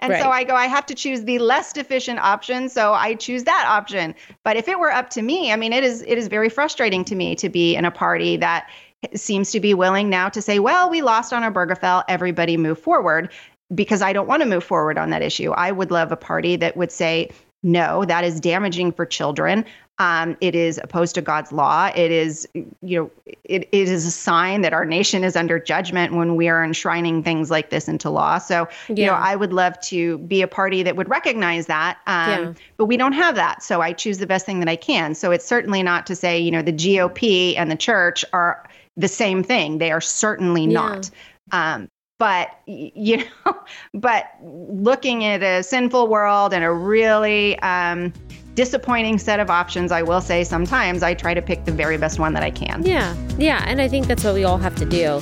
and right. so I go, I have to choose the less deficient option. So I choose that option. But if it were up to me, I mean, it is it is very frustrating to me to be in a party that seems to be willing now to say, well, we lost on Obergefell, everybody move forward, because I don't want to move forward on that issue. I would love a party that would say, no, that is damaging for children. Um, it is opposed to God's law. It is, you know, it, it is a sign that our nation is under judgment when we are enshrining things like this into law. So, yeah. you know, I would love to be a party that would recognize that. Um, yeah. But we don't have that. So I choose the best thing that I can. So it's certainly not to say, you know, the GOP and the church are the same thing. They are certainly yeah. not. Um, but you know [LAUGHS] but looking at a sinful world and a really um, disappointing set of options i will say sometimes i try to pick the very best one that i can yeah yeah and i think that's what we all have to do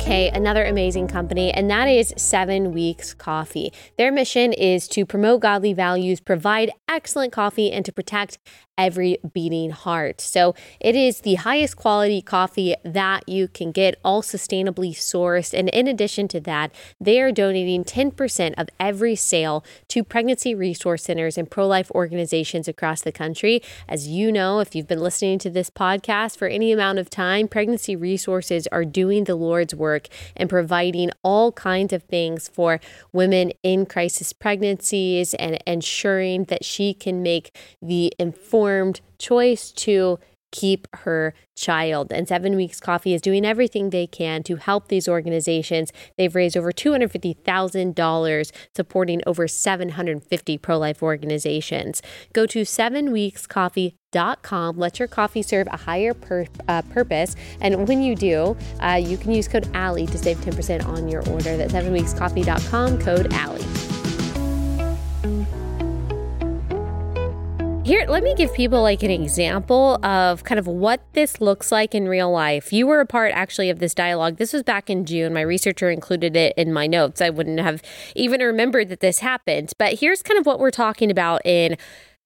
Okay, another amazing company, and that is Seven Weeks Coffee. Their mission is to promote godly values, provide excellent coffee, and to protect every beating heart. So it is the highest quality coffee that you can get, all sustainably sourced. And in addition to that, they are donating 10% of every sale to pregnancy resource centers and pro life organizations across the country. As you know, if you've been listening to this podcast for any amount of time, pregnancy resources are doing the Lord's work and providing all kinds of things for women in crisis pregnancies and ensuring that she can make the informed informed choice to keep her child. And Seven Weeks Coffee is doing everything they can to help these organizations. They've raised over $250,000 supporting over 750 pro life organizations. Go to sevenweekscoffee.com. Let your coffee serve a higher pur- uh, purpose. And when you do, uh, you can use code ALLIE to save 10% on your order. That's sevenweekscoffee.com, code ALLIE. Here, let me give people like an example of kind of what this looks like in real life. You were a part actually of this dialogue. This was back in June. My researcher included it in my notes. I wouldn't have even remembered that this happened. But here's kind of what we're talking about in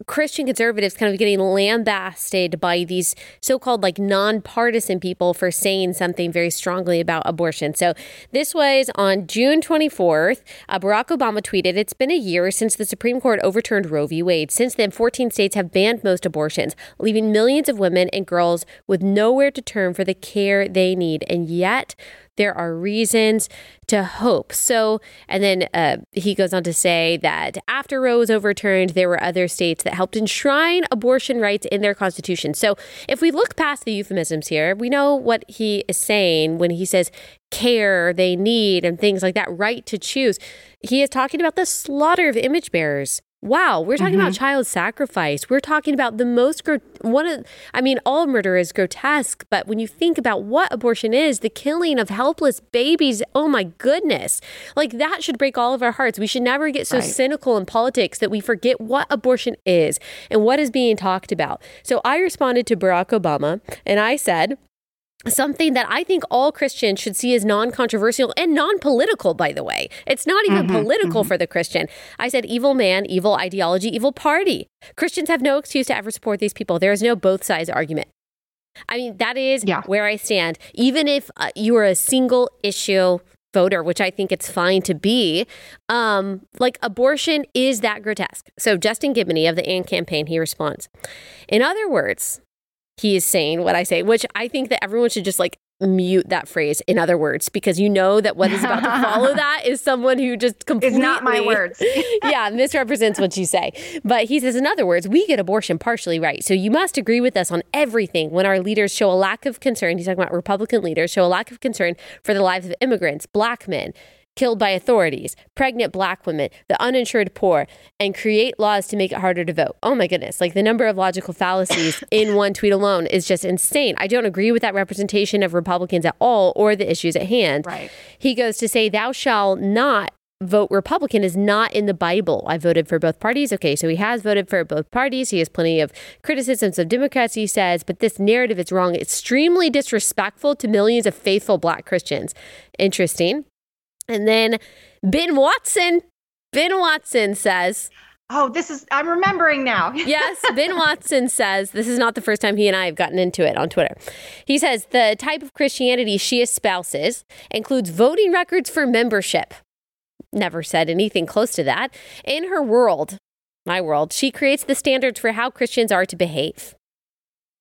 Christian conservatives kind of getting lambasted by these so called like nonpartisan people for saying something very strongly about abortion. So this was on June 24th. Uh, Barack Obama tweeted It's been a year since the Supreme Court overturned Roe v. Wade. Since then, 14 states have banned most abortions, leaving millions of women and girls with nowhere to turn for the care they need. And yet, there are reasons to hope. So, and then uh, he goes on to say that after Roe was overturned, there were other states that helped enshrine abortion rights in their constitution. So, if we look past the euphemisms here, we know what he is saying when he says care they need and things like that, right to choose. He is talking about the slaughter of image bearers wow, we're talking mm-hmm. about child sacrifice. We're talking about the most, gro- one of, I mean, all murder is grotesque, but when you think about what abortion is, the killing of helpless babies, oh my goodness, like that should break all of our hearts. We should never get so right. cynical in politics that we forget what abortion is and what is being talked about. So I responded to Barack Obama and I said, something that I think all Christians should see as non controversial and non political, by the way. It's not even mm-hmm, political mm-hmm. for the Christian. I said evil man, evil ideology, evil party. Christians have no excuse to ever support these people. There is no both sides argument. I mean, that is yeah. where I stand. Even if uh, you are a single issue voter, which I think it's fine to be, um, like abortion is that grotesque. So Justin Giboney of the AND campaign, he responds. In other words, he is saying what I say, which I think that everyone should just like mute that phrase in other words because you know that what is about to follow [LAUGHS] that is someone who just completely is not my words. [LAUGHS] Yeah misrepresents what you say. But he says in other words we get abortion partially right. So you must agree with us on everything when our leaders show a lack of concern. He's talking about republican leaders show a lack of concern for the lives of immigrants black men killed by authorities, pregnant black women, the uninsured poor, and create laws to make it harder to vote. Oh my goodness. Like the number of logical fallacies [COUGHS] in one tweet alone is just insane. I don't agree with that representation of Republicans at all or the issues at hand. Right. He goes to say, Thou shall not vote Republican is not in the Bible. I voted for both parties. Okay, so he has voted for both parties. He has plenty of criticisms of Democrats, he says, but this narrative is wrong. Extremely disrespectful to millions of faithful black Christians. Interesting. And then Ben Watson, Ben Watson says, Oh, this is, I'm remembering now. [LAUGHS] yes, Ben Watson says, this is not the first time he and I have gotten into it on Twitter. He says, the type of Christianity she espouses includes voting records for membership. Never said anything close to that. In her world, my world, she creates the standards for how Christians are to behave.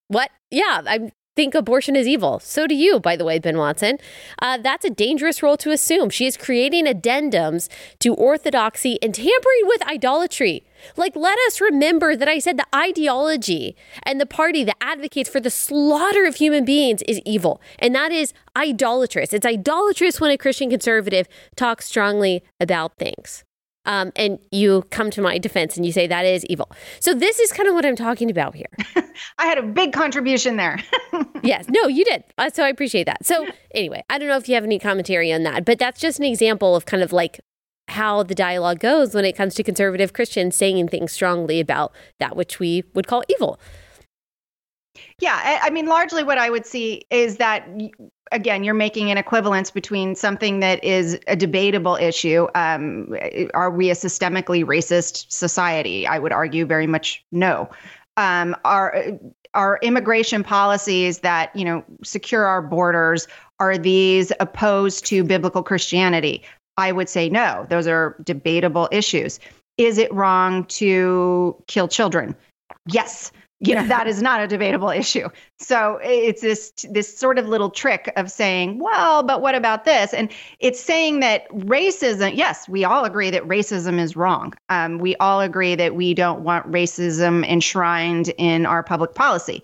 What? Yeah, I'm think abortion is evil. So do you, by the way, Ben Watson. Uh, that's a dangerous role to assume. She is creating addendums to orthodoxy and tampering with idolatry. Like, let us remember that I said the ideology and the party that advocates for the slaughter of human beings is evil. And that is idolatrous. It's idolatrous when a Christian conservative talks strongly about things um, and you come to my defense and you say that is evil. So this is kind of what I'm talking about here. [LAUGHS] I had a big contribution there. [LAUGHS] yes, no, you did. Uh, so I appreciate that. So anyway, I don't know if you have any commentary on that, but that's just an example of kind of like how the dialogue goes when it comes to conservative Christians saying things strongly about that which we would call evil. Yeah, I mean, largely what I would see is that again, you're making an equivalence between something that is a debatable issue. Um, are we a systemically racist society? I would argue very much no. Um, are our immigration policies that you know secure our borders are these opposed to biblical Christianity? I would say no. Those are debatable issues. Is it wrong to kill children? Yes you know that is not a debatable issue. So it's this this sort of little trick of saying well but what about this? And it's saying that racism yes we all agree that racism is wrong. Um, we all agree that we don't want racism enshrined in our public policy.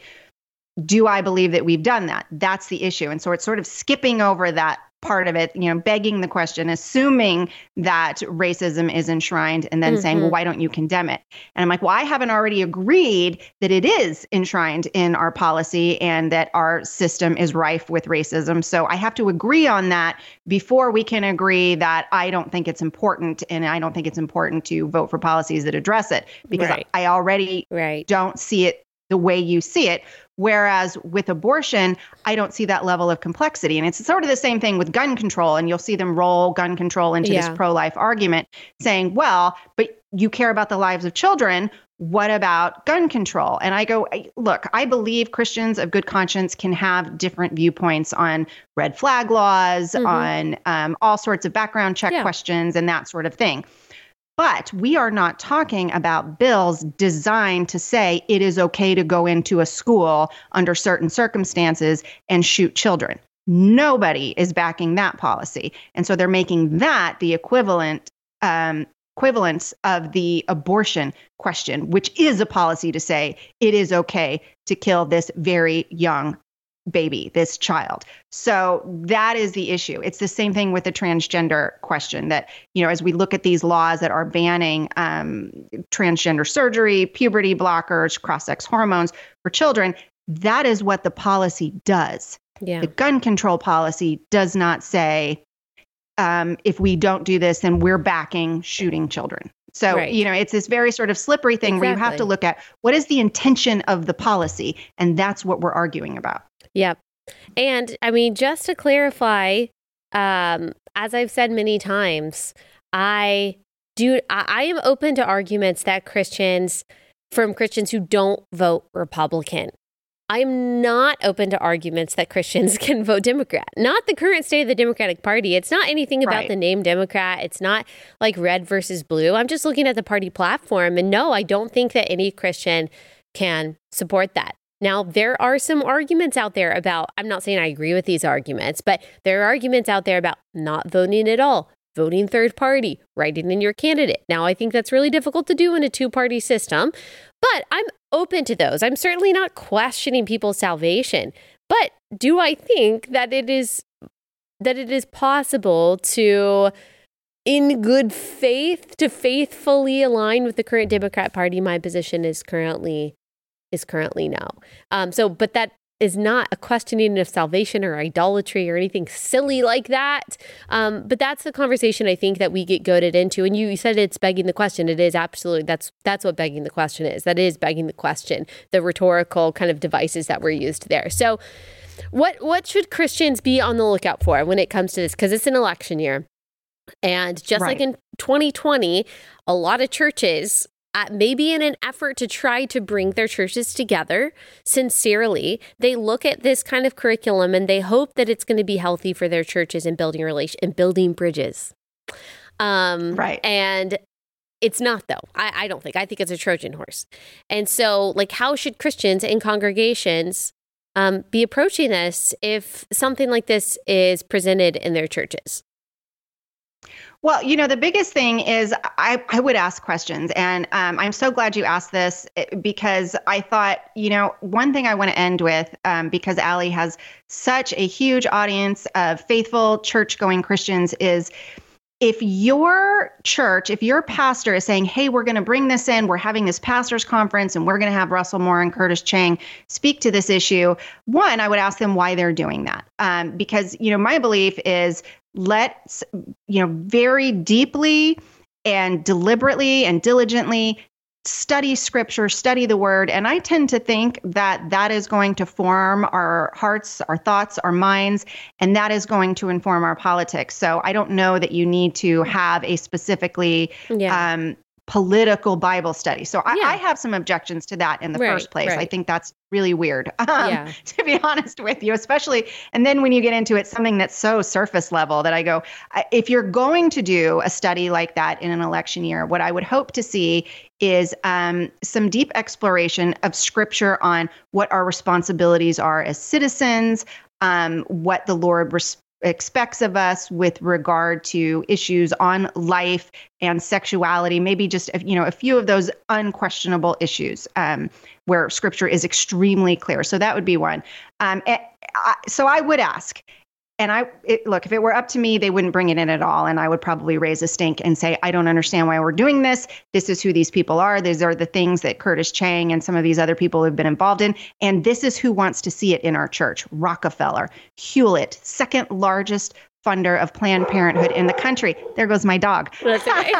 Do i believe that we've done that? That's the issue. And so it's sort of skipping over that part of it, you know, begging the question, assuming that racism is enshrined, and then mm-hmm. saying, well, mm-hmm. why don't you condemn it? And I'm like, well, I haven't already agreed that it is enshrined in our policy and that our system is rife with racism. So I have to agree on that before we can agree that I don't think it's important and I don't think it's important to vote for policies that address it because right. I, I already right. don't see it the way you see it. Whereas with abortion, I don't see that level of complexity. And it's sort of the same thing with gun control. And you'll see them roll gun control into yeah. this pro life argument saying, well, but you care about the lives of children. What about gun control? And I go, look, I believe Christians of good conscience can have different viewpoints on red flag laws, mm-hmm. on um, all sorts of background check yeah. questions, and that sort of thing. But we are not talking about bills designed to say it is okay to go into a school under certain circumstances and shoot children. Nobody is backing that policy. And so they're making that the equivalent um, equivalence of the abortion question, which is a policy to say it is okay to kill this very young baby, this child. So that is the issue. It's the same thing with the transgender question that, you know, as we look at these laws that are banning um, transgender surgery, puberty blockers, cross sex hormones for children, that is what the policy does. Yeah. The gun control policy does not say um, if we don't do this, then we're backing shooting children. So, Right. you know, it's this very sort of slippery thing where you have to look at what is the intention of the policy, and that's what we're arguing about. Yep. And I mean, just to clarify, um, as I've said many times, I do I, I am open to arguments that Christians from Christians who don't vote Republican. I'm not open to arguments that Christians [LAUGHS] can vote Democrat. Not the current state of the Democratic Party. It's not anything about Right. the name Democrat. It's not like red versus blue. I'm just looking at the party platform. And no, I don't think that any Christian can support that. Now, there are some arguments out there about, I'm not saying I agree with these arguments, but there are arguments out there about not voting at all, voting third party, writing in your candidate. Now, I think that's really difficult to do in a two party system, but I'm open to those. I'm certainly not questioning people's salvation. But do I think that it is that it is possible to in good faith to faithfully align with the current Democrat Party, my position is currently is currently no. Um, so, but that is not a questioning of salvation or idolatry or anything silly like that. Um, but that's the conversation I think that we get goaded into. And you, you said it's begging the question. It is absolutely that's that's what begging the question is. That is begging the question. The rhetorical kind of devices that were used there. So, what what should Christians be on the lookout for when it comes to this? Because it's an election year. And just like in 2020, a lot of churches, uh, maybe in an effort to try to bring their churches together sincerely, they look at this kind of curriculum and they hope that it's going to be healthy for their churches and building relation and building bridges. Um, Right. And it's not though. I, I don't think. I think it's a Trojan horse. And so, like, how should Christians and congregations um, be approaching this if something like this is presented in their churches? Well, you know, the biggest thing is I, I would ask questions. And um, I'm so glad you asked this eh, because I thought, you know, one thing I want to end with, um, because Allie has such a huge audience of faithful church going Christians, is if your church, if your pastor is saying, hey, we're going to bring this in, we're having this pastors conference and we're going to have Russell Moore and Curtis Chang speak to this issue, one, I would ask them why they're doing that. Um, because, you know, my belief is let's, you know, very deeply and deliberately and diligently study scripture, study the word. And I tend to think that that is going to form our hearts, our thoughts, our minds, and that is going to inform our politics. So I don't know that you need to have a specifically Yeah. um, political Bible study. So I, Yeah. I have some objections to that in the Right, first place. I think that's really weird, [LAUGHS] um, Yeah. [LAUGHS] to be honest with you, especially. And then when you get into it, something that's so surface level that I go, if you're going to do a study like that in an election year, what I would hope to see is um, some deep exploration of scripture on what our responsibilities are as citizens, um, what the Lord res- expects of us with regard to issues on life and sexuality maybe just you know a few of those unquestionable issues um, where scripture is extremely clear. So that would be one. Um, so i would ask and I it, look, if it were up to me, they wouldn't bring it in at all, and I would probably raise a stink and say, I don't understand why we're doing this. This is who these people are. These are the things that Curtis Chang and some of these other people have been involved in, and this is who wants to see it in our church. Rockefeller, Hewlett, second largest funder of Planned Parenthood in the country. There goes my dog. [LAUGHS] Okay.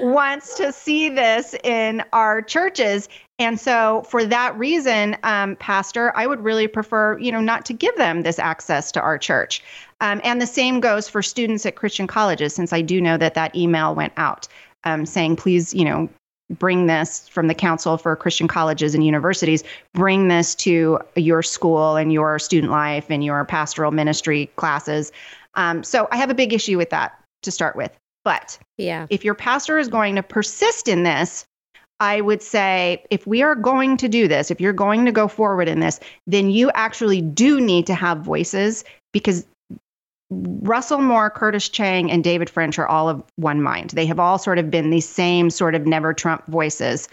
wants to see this in our churches. And so, for that reason, um, Pastor, I would really prefer, you know, not to give them this access to our church. Um, and the same goes for students at Christian colleges, since I do know that that email went out um, saying, please, you know, bring this from the Council for Christian Colleges and Universities, bring this to your school and your student life and your pastoral ministry classes. Um, so, I have a big issue with that to start with. But yeah. if your pastor is going to persist in this, I would say if we are going to do this, if you're going to go forward in this, then you actually do need to have voices because Russell Moore, Curtis Chang, and David French are all of one mind. They have all sort of been these same sort of never Trump voices.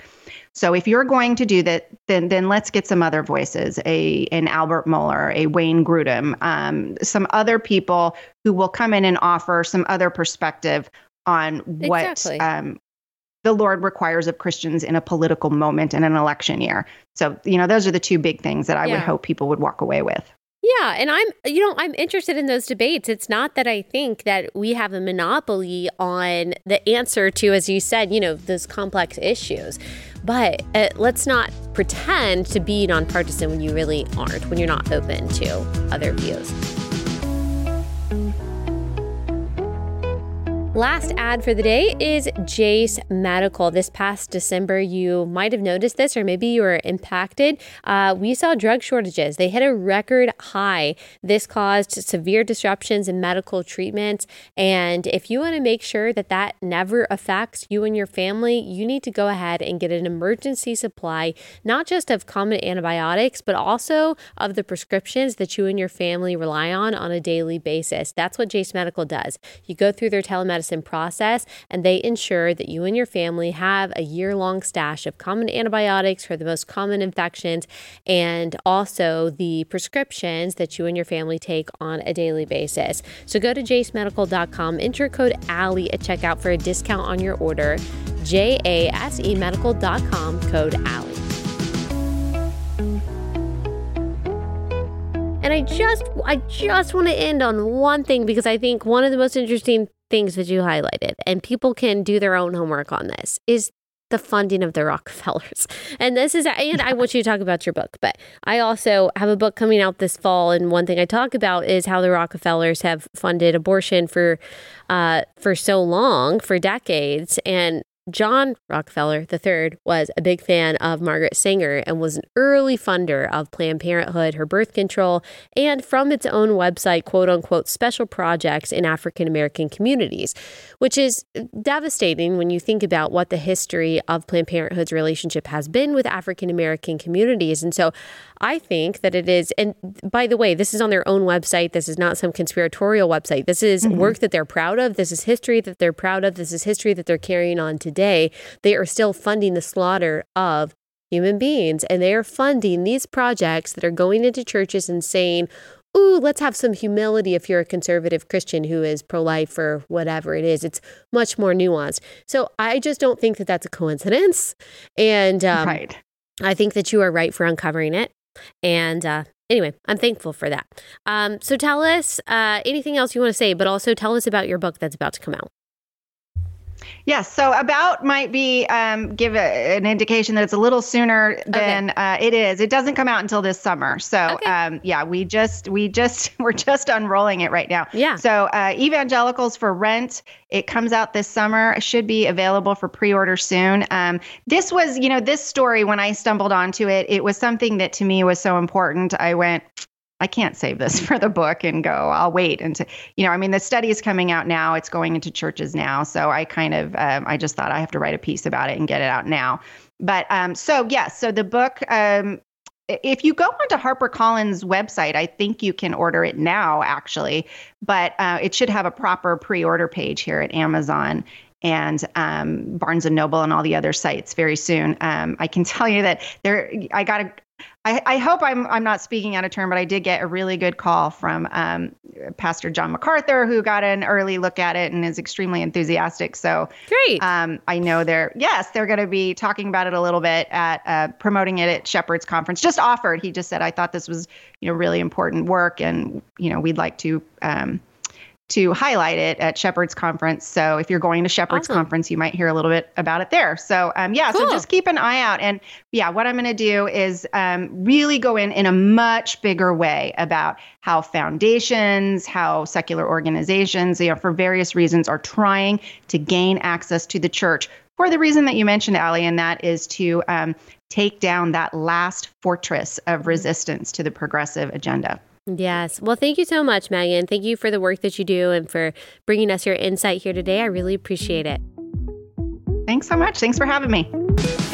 So if you're going to do that, then then let's get some other voices, a an Albert Mohler, a Wayne Grudem, um, some other people who will come in and offer some other perspective on what exactly. um, the Lord requires of Christians in a political moment in an election year. So you know those are the two big things that I yeah. would hope people would walk away with. Yeah, and I'm you know, I'm interested in those debates. It's not that I think that we have a monopoly on the answer to as you said, you know, those complex issues. But uh, let's not pretend to be nonpartisan when you really aren't, when you're not open to other views. Last ad for the day is Jase Medical. This past December, you might have noticed this, or maybe you were impacted. Uh, we saw drug shortages. They hit a record high. This caused severe disruptions in medical treatments. And if you want to make sure that that never affects you and your family, you need to go ahead and get an emergency supply, not just of common antibiotics, but also of the prescriptions that you and your family rely on on a daily basis. That's what Jase Medical does. You go through their telemedicine medicine process, and they ensure that you and your family have a year long stash of common antibiotics for the most common infections and also the prescriptions that you and your family take on a daily basis. So go to jasemedical.com, enter code ALLIE at checkout for a discount on your order. J A S E medical.com, code ALLIE. And I just I just want to end on one thing because I think one of the most interesting things that you highlighted, and people can do their own homework on this, is the funding of the Rockefellers. [LAUGHS] And this is, and I want you to talk about your book, but I also have a book coming out this fall. And one thing I talk about is how the Rockefellers have funded abortion for, uh, for so long, for decades. And John Rockefeller III was a big fan of Margaret Sanger and was an early funder of Planned Parenthood, her birth control, and from its own website, quote unquote, special projects in African American communities, which is devastating when you think about what the history of Planned Parenthood's relationship has been with African American communities. And so I think that it is, and by the way, this is on their own website. This is not some conspiratorial website. This is mm-hmm. work that they're proud of. This is history that they're proud of. This is history that they're carrying on today. They are still funding the slaughter of human beings, and they are funding these projects that are going into churches and saying, Ooh, let's have some humility if you're a conservative Christian who is pro life or whatever it is. It's much more nuanced. So I just don't think that that's a coincidence. And um, right. I think that you are right for uncovering it. And uh, anyway, I'm thankful for that. Um, so tell us uh, anything else you want to say, but also tell us about your book that's about to come out. Yes. So about might be um, give a, an indication that it's a little sooner than okay. uh, it is. It doesn't come out until this summer. So okay. um, yeah, we just we just [LAUGHS] we're just unrolling it right now. Yeah. So uh, evangelicals for rent. It comes out this summer. It should be available for pre-order soon. Um, this was you know this story when I stumbled onto it. It was something that to me was so important. I went I can't save this [LAUGHS] for the book and go, I'll wait until, you know, I mean, the study is coming out now. It's going into churches now. So I kind of, um, I just thought I have to write a piece about it and get it out now. But um, so, yes, yeah, so the book, um, if you go onto HarperCollins' website, I think you can order it now, actually, but uh, it should have a proper pre order page here at Amazon and um, Barnes and Noble and all the other sites very soon. Um, I can [LAUGHS] tell you that there, I got a, I, I, hope I'm I'm not speaking out of turn, but I did get a really good call from um, Pastor John MacArthur, who got an early look at it and is extremely enthusiastic. So great. Um, I know they're yes, they're going to be talking about it a little bit at uh, promoting it at Shepherd's conference. Just offered. He just said I thought this was you know really important work, and you know we'd like to um, to highlight it at Shepherd's Conference. So if you're going to Shepherd's awesome. Conference, you might hear a little bit about it there. So um, yeah, cool. so just keep an eye out. And yeah, what I'm going to do is um, really go in in a much bigger way about how foundations, how secular organizations, you know, for various reasons, are trying to gain access to the church for the reason that you mentioned, Allie, and that is to um, take down that last fortress of resistance to the progressive agenda. Yes. Well, thank you so much, Megan. Thank you for the work that you do and for bringing us your insight here today. I really appreciate it. Thanks so much. Thanks for having me.